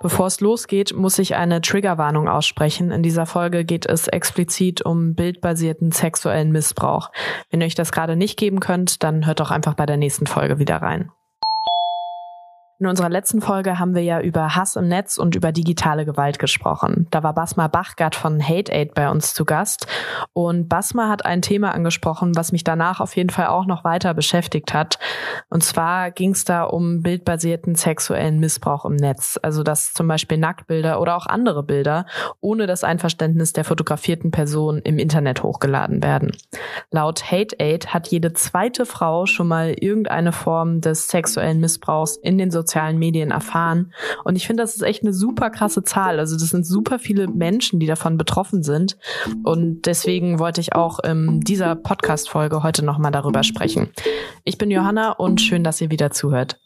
Bevor es losgeht, muss ich eine Triggerwarnung aussprechen. In dieser Folge geht es explizit um bildbasierten sexuellen Missbrauch. Wenn ihr euch das gerade nicht geben könnt, dann hört doch einfach bei der nächsten Folge wieder rein. In unserer letzten Folge haben wir ja über Hass im Netz und über digitale Gewalt gesprochen. Da war Basma Bachgart von Hate Aid bei uns zu Gast. Und Basma hat ein Thema angesprochen, was mich danach auf jeden Fall auch noch weiter beschäftigt hat. Und zwar ging es da um bildbasierten sexuellen Missbrauch im Netz. Also dass zum Beispiel Nacktbilder oder auch andere Bilder ohne das Einverständnis der fotografierten Person im Internet hochgeladen werden. Laut Hate Aid hat jede zweite Frau schon mal irgendeine Form des sexuellen Missbrauchs in den sozialen Medien erfahren. Und ich finde, das ist echt eine super krasse Zahl. Also das sind super viele Menschen, die davon betroffen sind. Und deswegen wollte ich auch in dieser Podcast-Folge heute nochmal darüber sprechen. Ich bin Johanna und schön, dass ihr wieder zuhört.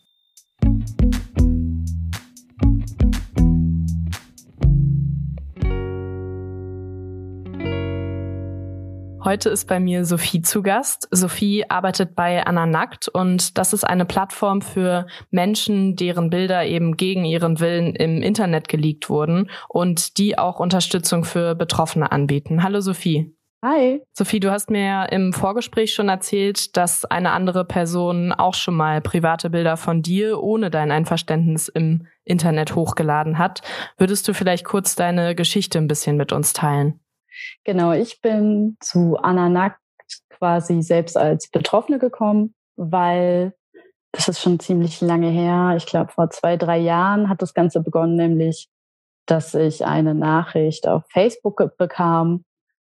Heute ist bei mir Sophie zu Gast. Sophie arbeitet bei Anna Nackt und das ist eine Plattform für Menschen, deren Bilder eben gegen ihren Willen im Internet geleakt wurden und die auch Unterstützung für Betroffene anbieten. Hallo Sophie. Hi. Sophie, du hast mir im Vorgespräch schon erzählt, dass eine andere Person auch schon mal private Bilder von dir ohne dein Einverständnis im Internet hochgeladen hat. Würdest du vielleicht kurz deine Geschichte ein bisschen mit uns teilen? Genau, ich bin zu Anna Nackt quasi selbst als Betroffene gekommen, weil das ist schon ziemlich lange her. Ich glaube, vor zwei, drei Jahren hat das Ganze begonnen, nämlich, dass ich eine Nachricht auf Facebook bekam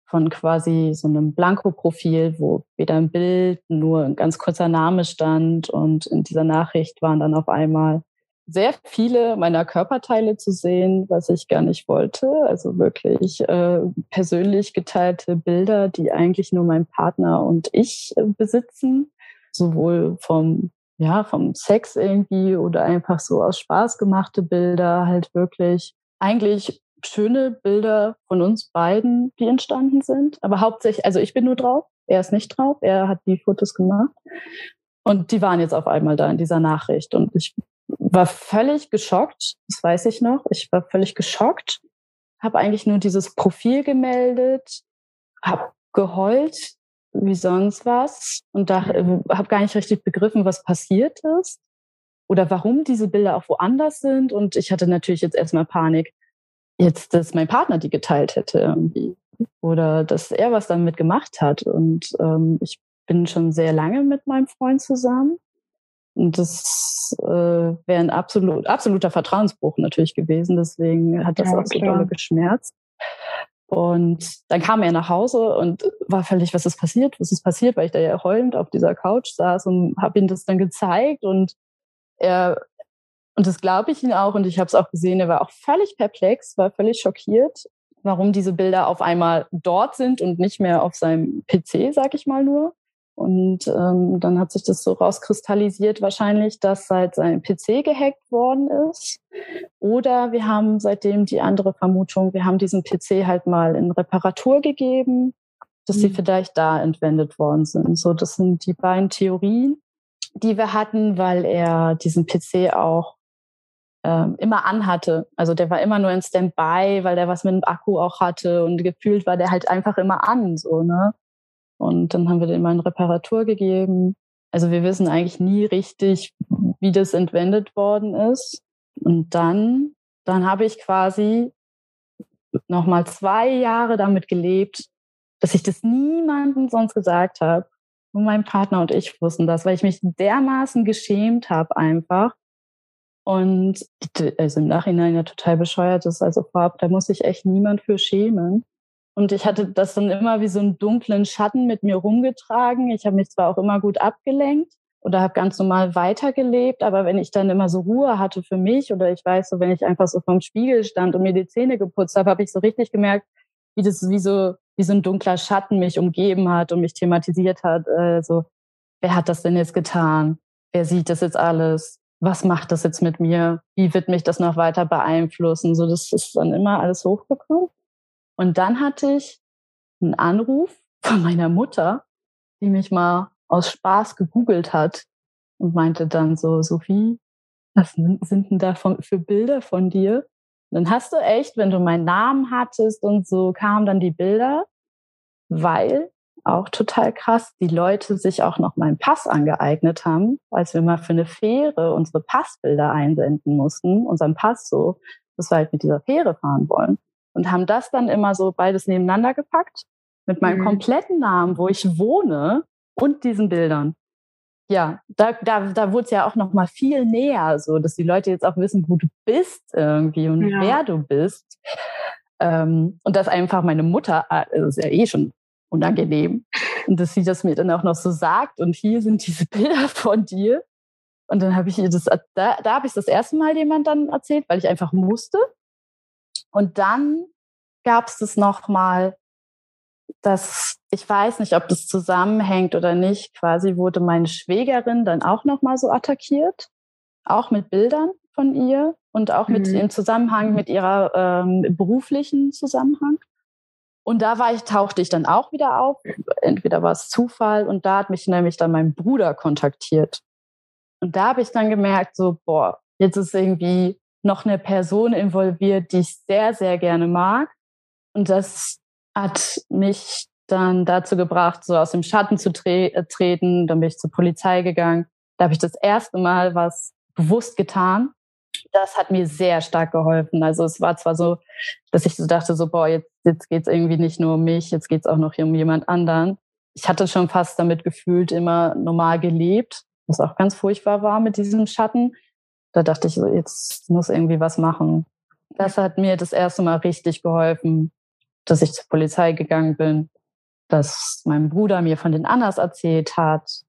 von quasi so einem Blanko-Profil, wo weder ein Bild, nur ein ganz kurzer Name stand. Und in dieser Nachricht waren dann auf einmal sehr viele meiner Körperteile zu sehen, was ich gar nicht wollte. Also wirklich äh, persönlich geteilte Bilder, die eigentlich nur mein Partner und ich äh, besitzen, sowohl vom ja vom Sex irgendwie oder einfach so aus Spaß gemachte Bilder, halt wirklich eigentlich schöne Bilder von uns beiden, die entstanden sind. Aber hauptsächlich, also ich bin nur drauf, er ist nicht drauf, er hat die Fotos gemacht. Und die waren jetzt auf einmal da in dieser Nachricht. Und ich war völlig geschockt, das weiß ich noch. Ich war völlig geschockt, habe eigentlich nur dieses Profil gemeldet, habe geheult wie sonst was und habe gar nicht richtig begriffen, was passiert ist oder warum diese Bilder auch woanders sind. Und ich hatte natürlich jetzt erstmal Panik, jetzt, dass mein Partner die geteilt hätte irgendwie oder dass er was damit gemacht hat. Und ähm, ich bin schon sehr lange mit meinem Freund zusammen und das äh, wäre ein absolut, absoluter Vertrauensbruch natürlich gewesen. Deswegen hat das ja, auch so dolle geschmerzt. Und dann kam er nach Hause und war völlig, was ist passiert? Was ist passiert? Weil ich da ja heulend auf dieser Couch saß und habe ihm das dann gezeigt und er und das glaube ich ihm auch und ich habe es auch gesehen. Er war auch völlig perplex, war völlig schockiert, warum diese Bilder auf einmal dort sind und nicht mehr auf seinem PC, sag ich mal nur. Und ähm, dann hat sich das so rauskristallisiert, wahrscheinlich, dass seit sein PC gehackt worden ist. Oder wir haben seitdem die andere Vermutung, wir haben diesen PC halt mal in Reparatur gegeben, dass mhm. sie vielleicht da entwendet worden sind. So, das sind die beiden Theorien, die wir hatten, weil er diesen PC auch ähm, immer anhatte. Also der war immer nur in Standby, weil der was mit dem Akku auch hatte und gefühlt war der halt einfach immer an, so, ne? Und dann haben wir den mal in Reparatur gegeben. Also wir wissen eigentlich nie richtig, wie das entwendet worden ist. Und dann, dann habe ich quasi nochmal zwei Jahre damit gelebt, dass ich das niemandem sonst gesagt habe. Nur mein Partner und ich wussten das, weil ich mich dermaßen geschämt habe einfach. Und also im Nachhinein ja total bescheuert ist. Also vorab, da muss sich echt niemand für schämen. Und ich hatte das dann immer wie so einen dunklen Schatten mit mir rumgetragen. Ich habe mich zwar auch immer gut abgelenkt oder habe ganz normal weitergelebt, aber wenn ich dann immer so Ruhe hatte für mich oder ich weiß so, wenn ich einfach so vorm Spiegel stand und mir die Zähne geputzt habe, habe ich so richtig gemerkt, wie das wie so wie so ein dunkler Schatten mich umgeben hat und mich thematisiert hat. Also wer hat das denn jetzt getan? Wer sieht das jetzt alles? Was macht das jetzt mit mir? Wie wird mich das noch weiter beeinflussen? So, das ist dann immer alles hochgekommen. Und dann hatte ich einen Anruf von meiner Mutter, die mich mal aus Spaß gegoogelt hat und meinte dann so, Sophie, was sind denn da für Bilder von dir? Und dann hast du echt, wenn du meinen Namen hattest und so, kamen dann die Bilder, weil auch total krass, die Leute sich auch noch meinen Pass angeeignet haben, als wir mal für eine Fähre unsere Passbilder einsenden mussten, unseren Pass so, dass wir halt mit dieser Fähre fahren wollen. Und haben das dann immer so beides nebeneinander gepackt, mit meinem mhm. kompletten Namen, wo ich wohne und diesen Bildern. Ja, da, da, da wurde es ja auch noch mal viel näher, so dass die Leute jetzt auch wissen, wo du bist irgendwie und ja. wer du bist. Ähm, und dass einfach meine Mutter, äh, ist ja eh schon unangenehm. Und dass sie das mir dann auch noch so sagt und hier sind diese Bilder von dir. Und dann habe ich ihr das, da, da habe ich das erste Mal jemand dann erzählt, weil ich einfach musste. Und dann gab es das nochmal, dass ich weiß nicht, ob das zusammenhängt oder nicht. Quasi wurde meine Schwägerin dann auch nochmal so attackiert, auch mit Bildern von ihr und auch mit mhm. im Zusammenhang mit ihrer ähm, beruflichen Zusammenhang. Und da war ich, tauchte ich dann auch wieder auf. Entweder war es Zufall und da hat mich nämlich dann mein Bruder kontaktiert. Und da habe ich dann gemerkt, so, boah, jetzt ist irgendwie noch eine Person involviert, die ich sehr, sehr gerne mag. Und das hat mich dann dazu gebracht, so aus dem Schatten zu tre äh, treten. Dann bin ich zur Polizei gegangen. Da habe ich das erste Mal was bewusst getan das hat mir sehr stark geholfen. Also es war zwar so, dass ich so dachte, so, boah, jetzt, jetzt geht es irgendwie nicht nur um mich, jetzt geht es auch noch um jemand anderen. Ich hatte schon fast damit gefühlt immer normal gelebt, was auch ganz furchtbar war mit diesem Schatten. Da dachte ich so, jetzt muss irgendwie was machen. Das hat mir das erste Mal richtig geholfen, dass ich zur Polizei gegangen bin, dass mein Bruder mir von den Annas erzählt hat,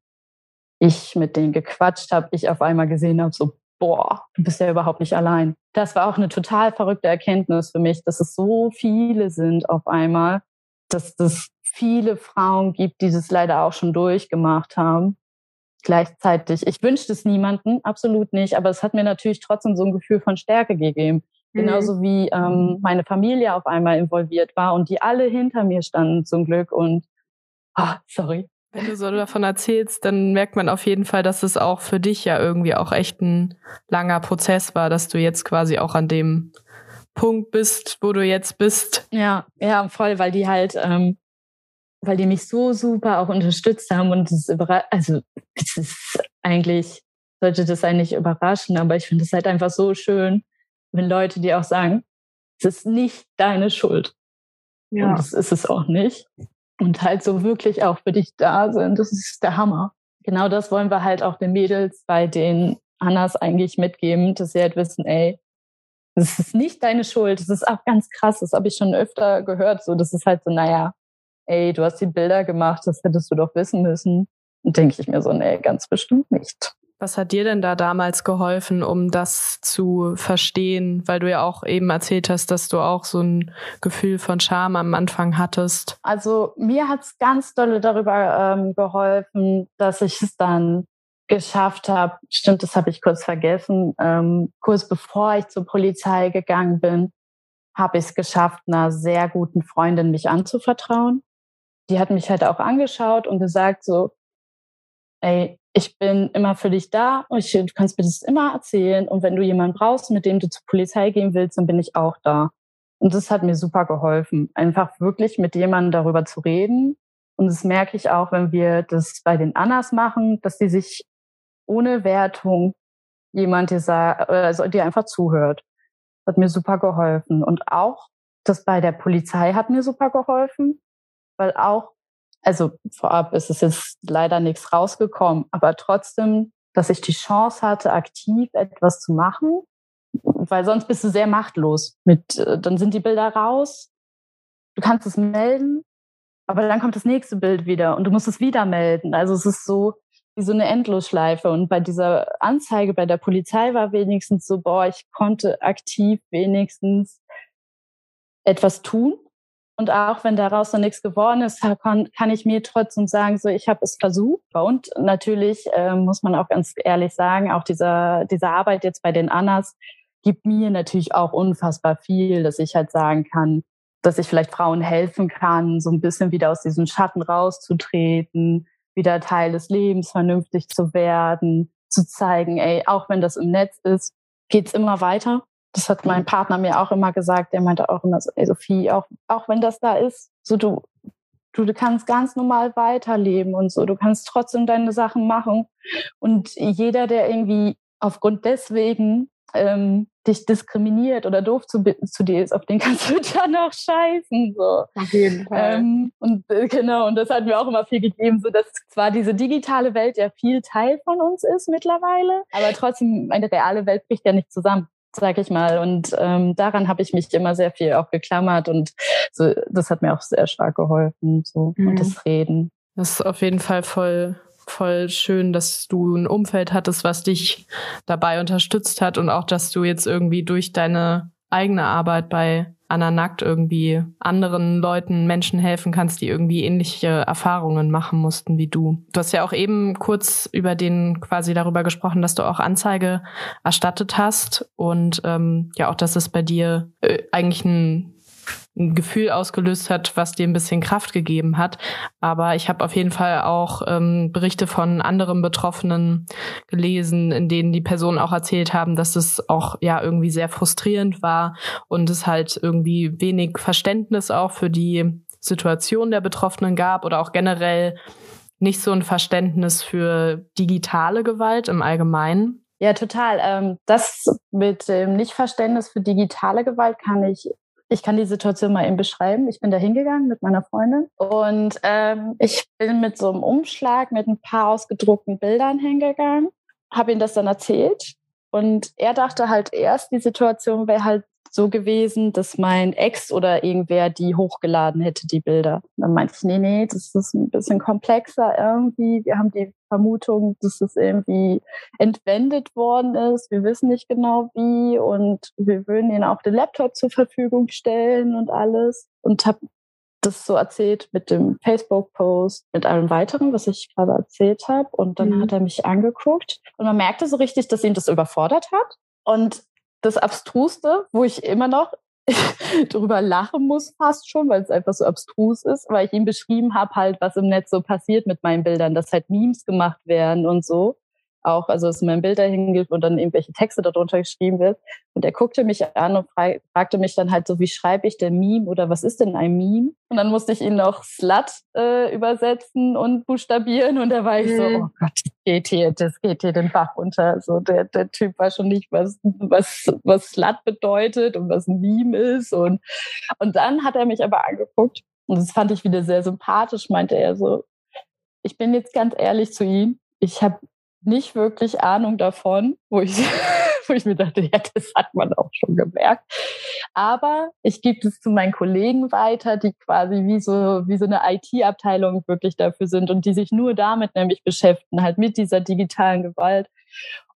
ich mit denen gequatscht habe, ich auf einmal gesehen habe, so boah, du bist ja überhaupt nicht allein. Das war auch eine total verrückte Erkenntnis für mich, dass es so viele sind auf einmal, dass es viele Frauen gibt, die das leider auch schon durchgemacht haben. Gleichzeitig, ich wünschte es niemanden, absolut nicht, aber es hat mir natürlich trotzdem so ein Gefühl von Stärke gegeben. Mhm. Genauso wie ähm, meine Familie auf einmal involviert war und die alle hinter mir standen zum Glück und, ah, sorry, wenn du so davon erzählst, dann merkt man auf jeden Fall, dass es auch für dich ja irgendwie auch echt ein langer Prozess war, dass du jetzt quasi auch an dem Punkt bist, wo du jetzt bist. Ja, ja, voll, weil die halt, ähm, weil die mich so super auch unterstützt haben und es ist also es ist eigentlich sollte das eigentlich überraschen, aber ich finde es halt einfach so schön, wenn Leute dir auch sagen, es ist nicht deine Schuld. Ja. Und das ist es auch nicht und halt so wirklich auch für dich da sind. Das ist der Hammer. Genau das wollen wir halt auch den Mädels bei den Annas eigentlich mitgeben, dass sie halt wissen, ey, das ist nicht deine Schuld. Das ist auch ganz krass. Das habe ich schon öfter gehört. So, das ist halt so, naja, ey, du hast die Bilder gemacht, das hättest du doch wissen müssen. Und denke ich mir so, nee, ganz bestimmt nicht. Was hat dir denn da damals geholfen, um das zu verstehen? Weil du ja auch eben erzählt hast, dass du auch so ein Gefühl von Scham am Anfang hattest. Also mir hat es ganz dolle darüber ähm, geholfen, dass ich es dann geschafft habe. Stimmt, das habe ich kurz vergessen. Ähm, kurz bevor ich zur Polizei gegangen bin, habe ich es geschafft, einer sehr guten Freundin mich anzuvertrauen. Die hat mich halt auch angeschaut und gesagt so, ey, ich bin immer für dich da und ich, du kannst mir das immer erzählen. Und wenn du jemanden brauchst, mit dem du zur Polizei gehen willst, dann bin ich auch da. Und das hat mir super geholfen, einfach wirklich mit jemandem darüber zu reden. Und das merke ich auch, wenn wir das bei den Annas machen, dass die sich ohne Wertung jemand dir sagt, also dir einfach zuhört. Das hat mir super geholfen. Und auch das bei der Polizei hat mir super geholfen, weil auch also vorab ist es jetzt leider nichts rausgekommen, aber trotzdem, dass ich die Chance hatte, aktiv etwas zu machen, weil sonst bist du sehr machtlos. Mit, äh, dann sind die Bilder raus, du kannst es melden, aber dann kommt das nächste Bild wieder und du musst es wieder melden. Also es ist so wie so eine Endlosschleife. Und bei dieser Anzeige bei der Polizei war wenigstens so, boah, ich konnte aktiv wenigstens etwas tun und auch wenn daraus noch nichts geworden ist, kann, ich mir trotzdem sagen, so ich habe es versucht. Und natürlich äh, muss man auch ganz ehrlich sagen, auch dieser, diese Arbeit jetzt bei den Annas gibt mir natürlich auch unfassbar viel, dass ich halt sagen kann, dass ich vielleicht Frauen helfen kann, so ein bisschen wieder aus diesem Schatten rauszutreten, wieder Teil des Lebens vernünftig zu werden, zu zeigen, ey, auch wenn das im Netz ist, geht's immer weiter. Das hat mein Partner mir auch immer gesagt. Der meinte auch immer so, ey, Sophie, auch, auch wenn das da ist, so du, du, du kannst ganz normal weiterleben und so. Du kannst trotzdem deine Sachen machen. Und jeder, der irgendwie aufgrund deswegen ähm, dich diskriminiert oder doof zu, zu dir ist, auf den kannst du dann auch scheißen. So. Auf jeden Fall. Ähm, und äh, genau, und das hat mir auch immer viel gegeben, so dass zwar diese digitale Welt ja viel Teil von uns ist mittlerweile, aber trotzdem eine reale Welt bricht ja nicht zusammen sag ich mal. Und ähm, daran habe ich mich immer sehr viel auch geklammert und so, das hat mir auch sehr stark geholfen. So mhm. und das Reden. Das ist auf jeden Fall voll voll schön, dass du ein Umfeld hattest, was dich dabei unterstützt hat und auch, dass du jetzt irgendwie durch deine eigene Arbeit bei Anna Nackt irgendwie anderen Leuten, Menschen helfen kannst, die irgendwie ähnliche Erfahrungen machen mussten wie du. Du hast ja auch eben kurz über den quasi darüber gesprochen, dass du auch Anzeige erstattet hast und ähm, ja auch, dass es bei dir äh, eigentlich ein ein Gefühl ausgelöst hat, was dir ein bisschen Kraft gegeben hat. Aber ich habe auf jeden Fall auch ähm, Berichte von anderen Betroffenen gelesen, in denen die Personen auch erzählt haben, dass es auch ja irgendwie sehr frustrierend war und es halt irgendwie wenig Verständnis auch für die Situation der Betroffenen gab oder auch generell nicht so ein Verständnis für digitale Gewalt im Allgemeinen. Ja, total. Ähm, das mit dem Nichtverständnis für digitale Gewalt kann ich ich kann die Situation mal eben beschreiben. Ich bin da hingegangen mit meiner Freundin und ähm, ich bin mit so einem Umschlag mit ein paar ausgedruckten Bildern hingegangen, habe ihm das dann erzählt und er dachte halt erst, die Situation wäre halt so gewesen, dass mein Ex oder irgendwer die hochgeladen hätte, die Bilder. dann meinte ich, nee, nee, das ist ein bisschen komplexer irgendwie. Wir haben die Vermutung, dass es irgendwie entwendet worden ist. Wir wissen nicht genau wie und wir würden ihnen auch den Laptop zur Verfügung stellen und alles. Und habe das so erzählt mit dem Facebook-Post, mit allem weiteren, was ich gerade erzählt habe. Und dann mhm. hat er mich angeguckt und man merkte so richtig, dass ihn das überfordert hat. Und das Abstruste, wo ich immer noch drüber lachen muss fast schon, weil es einfach so abstrus ist, weil ich ihm beschrieben habe halt, was im Netz so passiert mit meinen Bildern, dass halt Memes gemacht werden und so auch, also dass mein Bild dahin gibt und dann irgendwelche Texte darunter geschrieben wird. Und er guckte mich an und fragte mich dann halt so, wie schreibe ich denn Meme oder was ist denn ein Meme? Und dann musste ich ihn noch Slut äh, übersetzen und buchstabieren und da war ich so, mhm. oh Gott, das geht hier, das geht hier den Bach unter. So der, der Typ weiß schon nicht, was, was, was Slut bedeutet und was ein Meme ist. Und, und dann hat er mich aber angeguckt und das fand ich wieder sehr sympathisch, meinte er so, ich bin jetzt ganz ehrlich zu ihm, ich habe nicht wirklich Ahnung davon, wo ich, wo ich mir dachte, ja, das hat man auch schon gemerkt. Aber ich gebe es zu meinen Kollegen weiter, die quasi wie so, wie so eine IT-Abteilung wirklich dafür sind und die sich nur damit nämlich beschäftigen, halt mit dieser digitalen Gewalt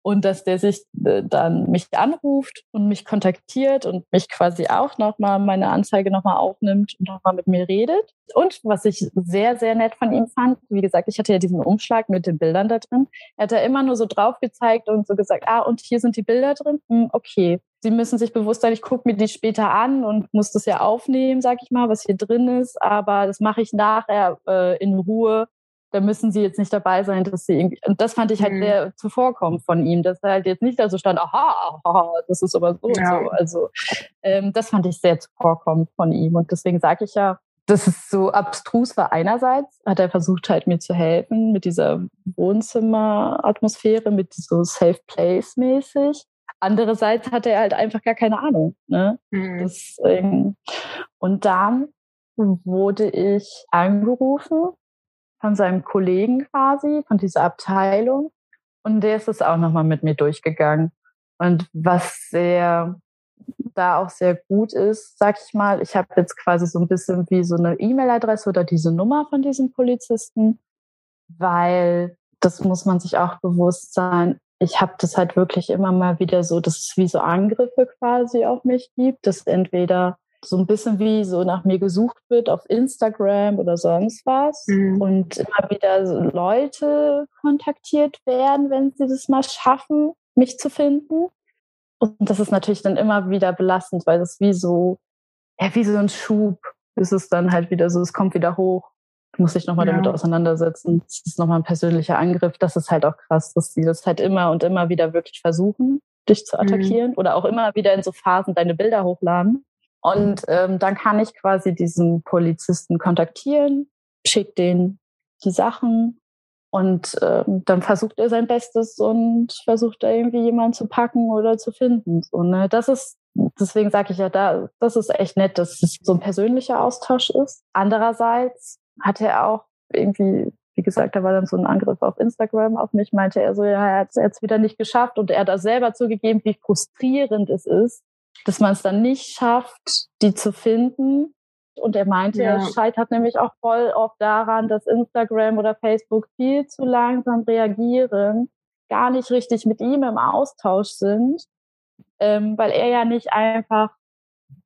und dass der sich äh, dann mich anruft und mich kontaktiert und mich quasi auch nochmal meine Anzeige nochmal aufnimmt und nochmal mit mir redet. Und was ich sehr, sehr nett von ihm fand, wie gesagt, ich hatte ja diesen Umschlag mit den Bildern da drin. Er hat da immer nur so drauf gezeigt und so gesagt, ah, und hier sind die Bilder drin. Hm, okay. Sie müssen sich bewusst sein, ich gucke mir die später an und muss das ja aufnehmen, sag ich mal, was hier drin ist. Aber das mache ich nachher äh, in Ruhe da müssen sie jetzt nicht dabei sein, dass sie irgendwie, und das fand ich halt mhm. sehr zuvorkommend von ihm, dass er halt jetzt nicht da so stand, aha, aha das ist aber so ja. und so. Also ähm, das fand ich sehr zuvorkommend von ihm. Und deswegen sage ich ja, dass es so abstrus war. Einerseits hat er versucht halt mir zu helfen mit dieser Wohnzimmeratmosphäre, mit so Safe Place mäßig. Andererseits hatte er halt einfach gar keine Ahnung. Ne? Mhm. Deswegen. Und dann wurde ich angerufen von seinem Kollegen quasi, von dieser Abteilung. Und der ist es auch nochmal mit mir durchgegangen. Und was sehr da auch sehr gut ist, sag ich mal, ich habe jetzt quasi so ein bisschen wie so eine E-Mail-Adresse oder diese Nummer von diesem Polizisten, weil das muss man sich auch bewusst sein. Ich habe das halt wirklich immer mal wieder so, dass es wie so Angriffe quasi auf mich gibt, dass entweder so ein bisschen wie so nach mir gesucht wird auf Instagram oder sonst was mhm. und immer wieder so Leute kontaktiert werden, wenn sie das mal schaffen, mich zu finden. Und das ist natürlich dann immer wieder belastend, weil das wie so, ja, wie so ein Schub ist es dann halt wieder so, es kommt wieder hoch. Du musst dich nochmal ja. damit auseinandersetzen. Das ist nochmal ein persönlicher Angriff. Das ist halt auch krass, dass die das halt immer und immer wieder wirklich versuchen, dich zu mhm. attackieren mhm. oder auch immer wieder in so Phasen deine Bilder hochladen. Und ähm, dann kann ich quasi diesen Polizisten kontaktieren, schick den die Sachen und ähm, dann versucht er sein Bestes und versucht da irgendwie jemanden zu packen oder zu finden. Und ne, das ist, deswegen sage ich ja, da, das ist echt nett, dass es so ein persönlicher Austausch ist. Andererseits hat er auch irgendwie, wie gesagt, da war dann so ein Angriff auf Instagram auf mich, meinte er so, ja, er hat es jetzt wieder nicht geschafft und er hat da selber zugegeben, wie frustrierend es ist, dass man es dann nicht schafft, die zu finden. Und er meinte, ja. es scheitert nämlich auch voll oft daran, dass Instagram oder Facebook viel zu langsam reagieren, gar nicht richtig mit ihm im Austausch sind, ähm, weil er ja nicht einfach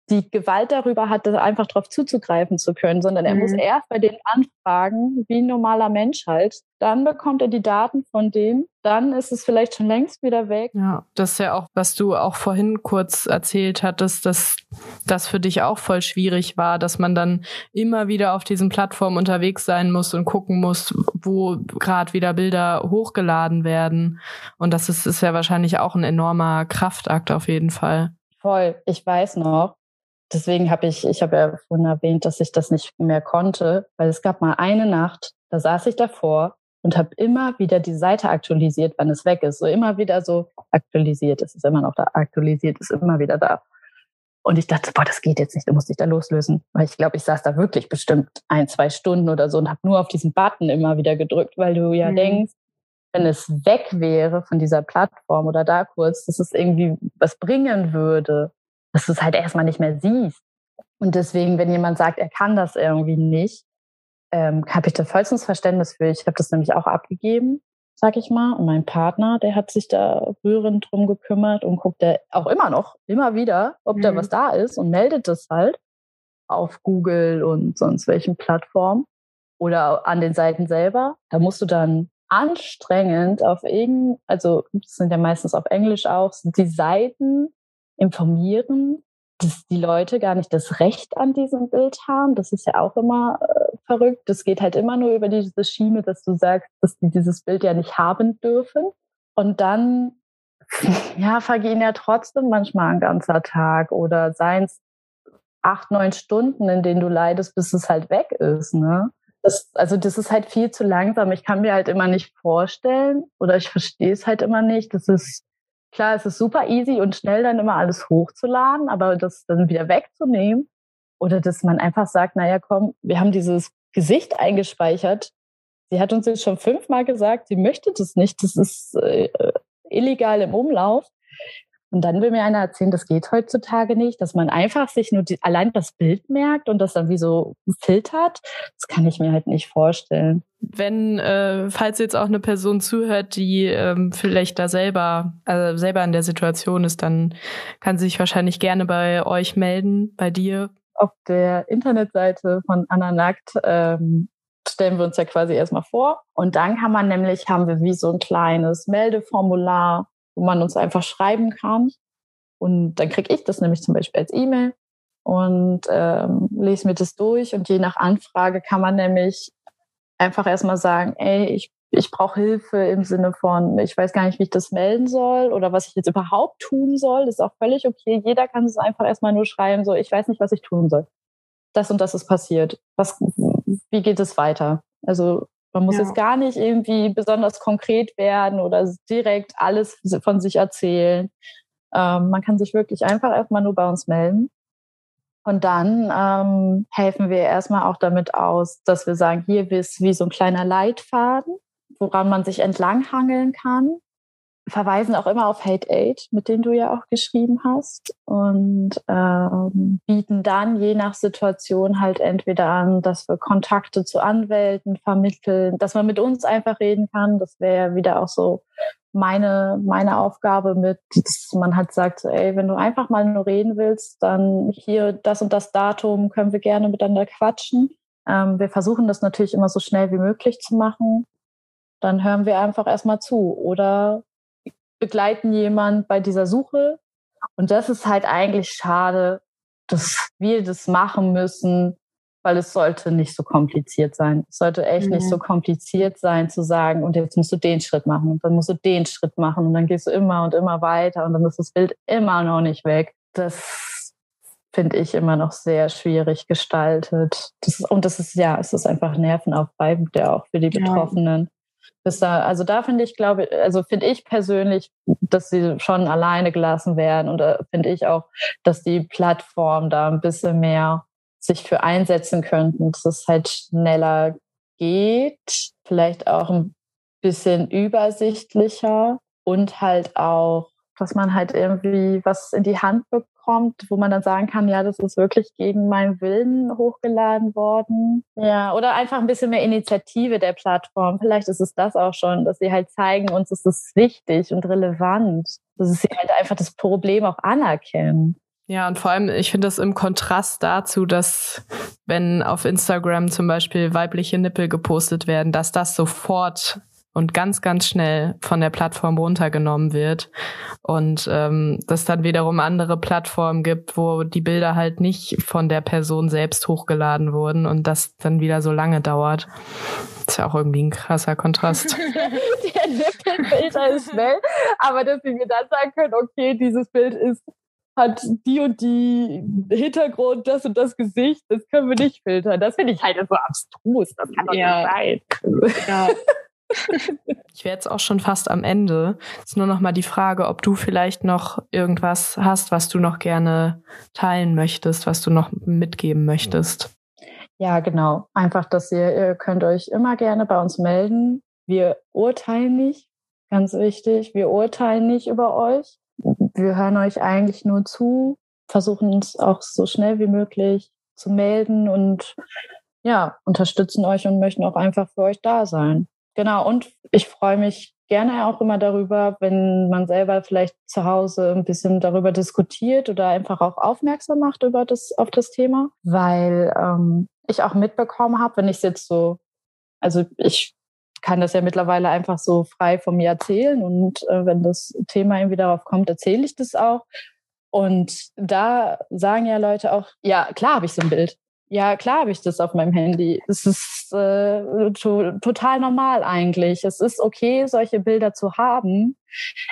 die Gewalt darüber hat, einfach darauf zuzugreifen zu können, sondern er mhm. muss erst bei denen anfragen, wie ein normaler Mensch halt. Dann bekommt er die Daten von denen, dann ist es vielleicht schon längst wieder weg. Ja, das ist ja auch, was du auch vorhin kurz erzählt hattest, dass das für dich auch voll schwierig war, dass man dann immer wieder auf diesen Plattformen unterwegs sein muss und gucken muss, wo gerade wieder Bilder hochgeladen werden. Und das ist, ist ja wahrscheinlich auch ein enormer Kraftakt auf jeden Fall. Voll. Ich weiß noch, deswegen habe ich, ich habe ja vorhin erwähnt, dass ich das nicht mehr konnte, weil es gab mal eine Nacht, da saß ich davor und habe immer wieder die Seite aktualisiert, wann es weg ist. So immer wieder so aktualisiert, es ist immer noch da, aktualisiert ist immer wieder da. Und ich dachte, boah, das geht jetzt nicht, du musst dich da loslösen. Weil ich glaube, ich saß da wirklich bestimmt ein, zwei Stunden oder so und habe nur auf diesen Button immer wieder gedrückt, weil du ja mhm. denkst, wenn es weg wäre von dieser Plattform oder da kurz, dass es irgendwie was bringen würde dass du es halt erstmal nicht mehr siehst. Und deswegen, wenn jemand sagt, er kann das irgendwie nicht, ähm, habe ich da vollstens Verständnis für. Ich habe das nämlich auch abgegeben, sag ich mal. Und mein Partner, der hat sich da rührend drum gekümmert und guckt da auch immer noch, immer wieder, ob mhm. da was da ist und meldet das halt auf Google und sonst welchen Plattformen oder an den Seiten selber. Da musst du dann anstrengend auf irgend, also sind ja meistens auf Englisch auch, die Seiten informieren, dass die Leute gar nicht das Recht an diesem Bild haben. Das ist ja auch immer äh, verrückt. Das geht halt immer nur über diese Schiene, dass du sagst, dass die dieses Bild ja nicht haben dürfen. Und dann, ja, vergehen ja trotzdem manchmal ein ganzer Tag oder seien es acht, neun Stunden, in denen du leidest, bis es halt weg ist, ne? Das, also das ist halt viel zu langsam. Ich kann mir halt immer nicht vorstellen oder ich verstehe es halt immer nicht. Das ist Klar, es ist super easy und schnell dann immer alles hochzuladen, aber das dann wieder wegzunehmen oder dass man einfach sagt, naja, komm, wir haben dieses Gesicht eingespeichert. Sie hat uns jetzt schon fünfmal gesagt, sie möchte das nicht. Das ist äh, illegal im Umlauf. Und dann will mir einer erzählen, das geht heutzutage nicht, dass man einfach sich nur die, allein das Bild merkt und das dann wie so filtert. Das kann ich mir halt nicht vorstellen. Wenn, äh, falls jetzt auch eine Person zuhört, die ähm, vielleicht da selber, also selber in der Situation ist, dann kann sie sich wahrscheinlich gerne bei euch melden, bei dir. Auf der Internetseite von Anna Nackt ähm, stellen wir uns ja quasi erstmal vor. Und dann kann man nämlich, haben wir wie so ein kleines Meldeformular, wo man uns einfach schreiben kann. Und dann kriege ich das nämlich zum Beispiel als E-Mail und ähm, lese mir das durch. Und je nach Anfrage kann man nämlich einfach erstmal sagen, ey, ich, ich brauche Hilfe im Sinne von, ich weiß gar nicht, wie ich das melden soll oder was ich jetzt überhaupt tun soll. Das ist auch völlig okay. Jeder kann es einfach erstmal nur schreiben, so, ich weiß nicht, was ich tun soll. Das und das ist passiert. Was, wie geht es weiter? Also man muss ja. jetzt gar nicht irgendwie besonders konkret werden oder direkt alles von sich erzählen. Ähm, man kann sich wirklich einfach erstmal nur bei uns melden. Und dann ähm, helfen wir erstmal auch damit aus, dass wir sagen, hier ist wie so ein kleiner Leitfaden, woran man sich entlanghangeln kann verweisen auch immer auf Hate Aid, mit denen du ja auch geschrieben hast und ähm, bieten dann je nach Situation halt entweder an, dass wir Kontakte zu Anwälten vermitteln, dass man mit uns einfach reden kann. Das wäre ja wieder auch so meine meine Aufgabe mit, dass man halt sagt, so, ey, wenn du einfach mal nur reden willst, dann hier das und das Datum können wir gerne miteinander quatschen. Ähm, wir versuchen das natürlich immer so schnell wie möglich zu machen dann hören wir einfach erstmal zu oder begleiten jemand bei dieser Suche. Und das ist halt eigentlich schade, dass wir das machen müssen, weil es sollte nicht so kompliziert sein. Es sollte echt mhm. nicht so kompliziert sein zu sagen, und jetzt musst du den Schritt machen und dann musst du den Schritt machen und dann gehst du immer und immer weiter und dann ist das Bild immer noch nicht weg. Das finde ich immer noch sehr schwierig gestaltet. Das ist, und das ist ja, es ist einfach nervenaufreibend, ja auch für die Betroffenen. Ja. Da, also da finde ich, glaube also finde ich persönlich, dass sie schon alleine gelassen werden und da finde ich auch, dass die Plattform da ein bisschen mehr sich für einsetzen könnten, dass es halt schneller geht, vielleicht auch ein bisschen übersichtlicher und halt auch, dass man halt irgendwie was in die Hand bekommt, wo man dann sagen kann, ja, das ist wirklich gegen meinen Willen hochgeladen worden. Ja, oder einfach ein bisschen mehr Initiative der Plattform. Vielleicht ist es das auch schon, dass sie halt zeigen, uns ist das wichtig und relevant. Dass sie halt einfach das Problem auch anerkennen. Ja, und vor allem, ich finde das im Kontrast dazu, dass wenn auf Instagram zum Beispiel weibliche Nippel gepostet werden, dass das sofort und ganz, ganz schnell von der Plattform runtergenommen wird. Und ähm, dass dann wiederum andere Plattformen gibt, wo die Bilder halt nicht von der Person selbst hochgeladen wurden und das dann wieder so lange dauert. ist ja auch irgendwie ein krasser Kontrast. der Nippelfilter ist schnell, aber dass wir dann sagen können, okay, dieses Bild ist hat die und die Hintergrund, das und das Gesicht, das können wir nicht filtern. Das finde ich halt so abstrus. Das kann doch ja. nicht sein. Ja. ich wäre jetzt auch schon fast am Ende. Es ist nur noch mal die Frage, ob du vielleicht noch irgendwas hast, was du noch gerne teilen möchtest, was du noch mitgeben möchtest. Ja, genau. Einfach, dass ihr, ihr könnt euch immer gerne bei uns melden. Wir urteilen nicht, ganz wichtig. Wir urteilen nicht über euch wir hören euch eigentlich nur zu, versuchen uns auch so schnell wie möglich zu melden und ja, unterstützen euch und möchten auch einfach für euch da sein. Genau, und ich freue mich gerne auch immer darüber, wenn man selber vielleicht zu Hause ein bisschen darüber diskutiert oder einfach auch aufmerksam macht über das, auf das Thema, weil ähm, ich auch mitbekommen habe, wenn ich es jetzt so, also ich kann das ja mittlerweile einfach so frei von mir erzählen. Und äh, wenn das Thema irgendwie darauf kommt, erzähle ich das auch. Und da sagen ja Leute auch, ja, klar habe ich so ein Bild. Ja, klar habe ich das auf meinem Handy. Das ist äh, to total normal eigentlich. Es ist okay, solche Bilder zu haben.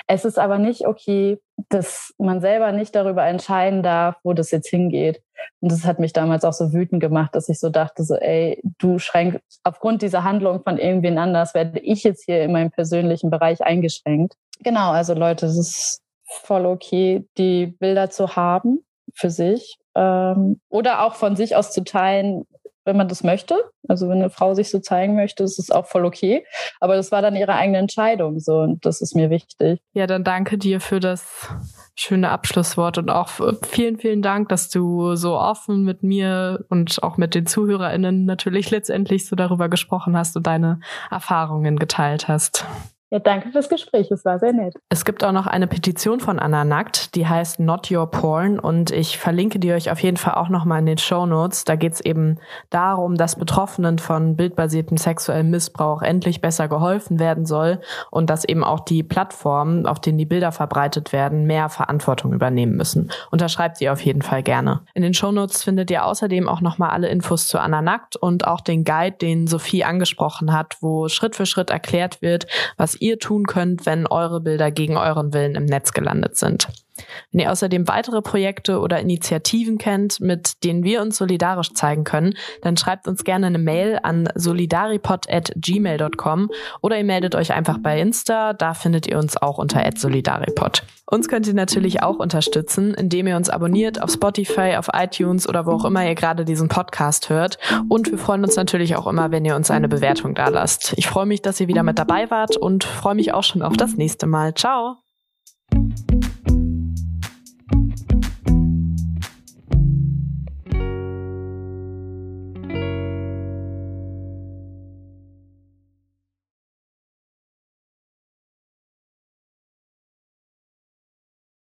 Es ist aber nicht okay, dass man selber nicht darüber entscheiden darf, wo das jetzt hingeht. Und das hat mich damals auch so wütend gemacht, dass ich so dachte, so, ey, du schränkst, aufgrund dieser Handlung von irgendwen anders werde ich jetzt hier in meinem persönlichen Bereich eingeschränkt. Genau, also Leute, es ist voll okay, die Bilder zu haben für sich ähm, oder auch von sich aus zu teilen, wenn man das möchte. Also wenn eine Frau sich so zeigen möchte, ist es auch voll okay. Aber das war dann ihre eigene Entscheidung so und das ist mir wichtig. Ja, dann danke dir für das schöne Abschlusswort und auch vielen, vielen Dank, dass du so offen mit mir und auch mit den ZuhörerInnen natürlich letztendlich so darüber gesprochen hast und deine Erfahrungen geteilt hast. Ja, danke fürs Gespräch, es war sehr nett. Es gibt auch noch eine Petition von Anna Nackt, die heißt Not Your Porn und ich verlinke die euch auf jeden Fall auch nochmal in den Show Notes. Da geht es eben darum, dass Betroffenen von bildbasiertem sexuellem Missbrauch endlich besser geholfen werden soll und dass eben auch die Plattformen, auf denen die Bilder verbreitet werden, mehr Verantwortung übernehmen müssen. Unterschreibt sie auf jeden Fall gerne. In den Show Notes findet ihr außerdem auch nochmal alle Infos zu Anna Nackt und auch den Guide, den Sophie angesprochen hat, wo Schritt für Schritt erklärt wird, was ihr tun könnt, wenn eure Bilder gegen euren Willen im Netz gelandet sind. Wenn ihr außerdem weitere Projekte oder Initiativen kennt, mit denen wir uns solidarisch zeigen können, dann schreibt uns gerne eine Mail an solidaripod@gmail.com oder ihr meldet euch einfach bei Insta, da findet ihr uns auch unter @solidaripod. Uns könnt ihr natürlich auch unterstützen, indem ihr uns abonniert auf Spotify, auf iTunes oder wo auch immer ihr gerade diesen Podcast hört und wir freuen uns natürlich auch immer, wenn ihr uns eine Bewertung da lasst. Ich freue mich, dass ihr wieder mit dabei wart und freue mich auch schon auf das nächste Mal. Ciao.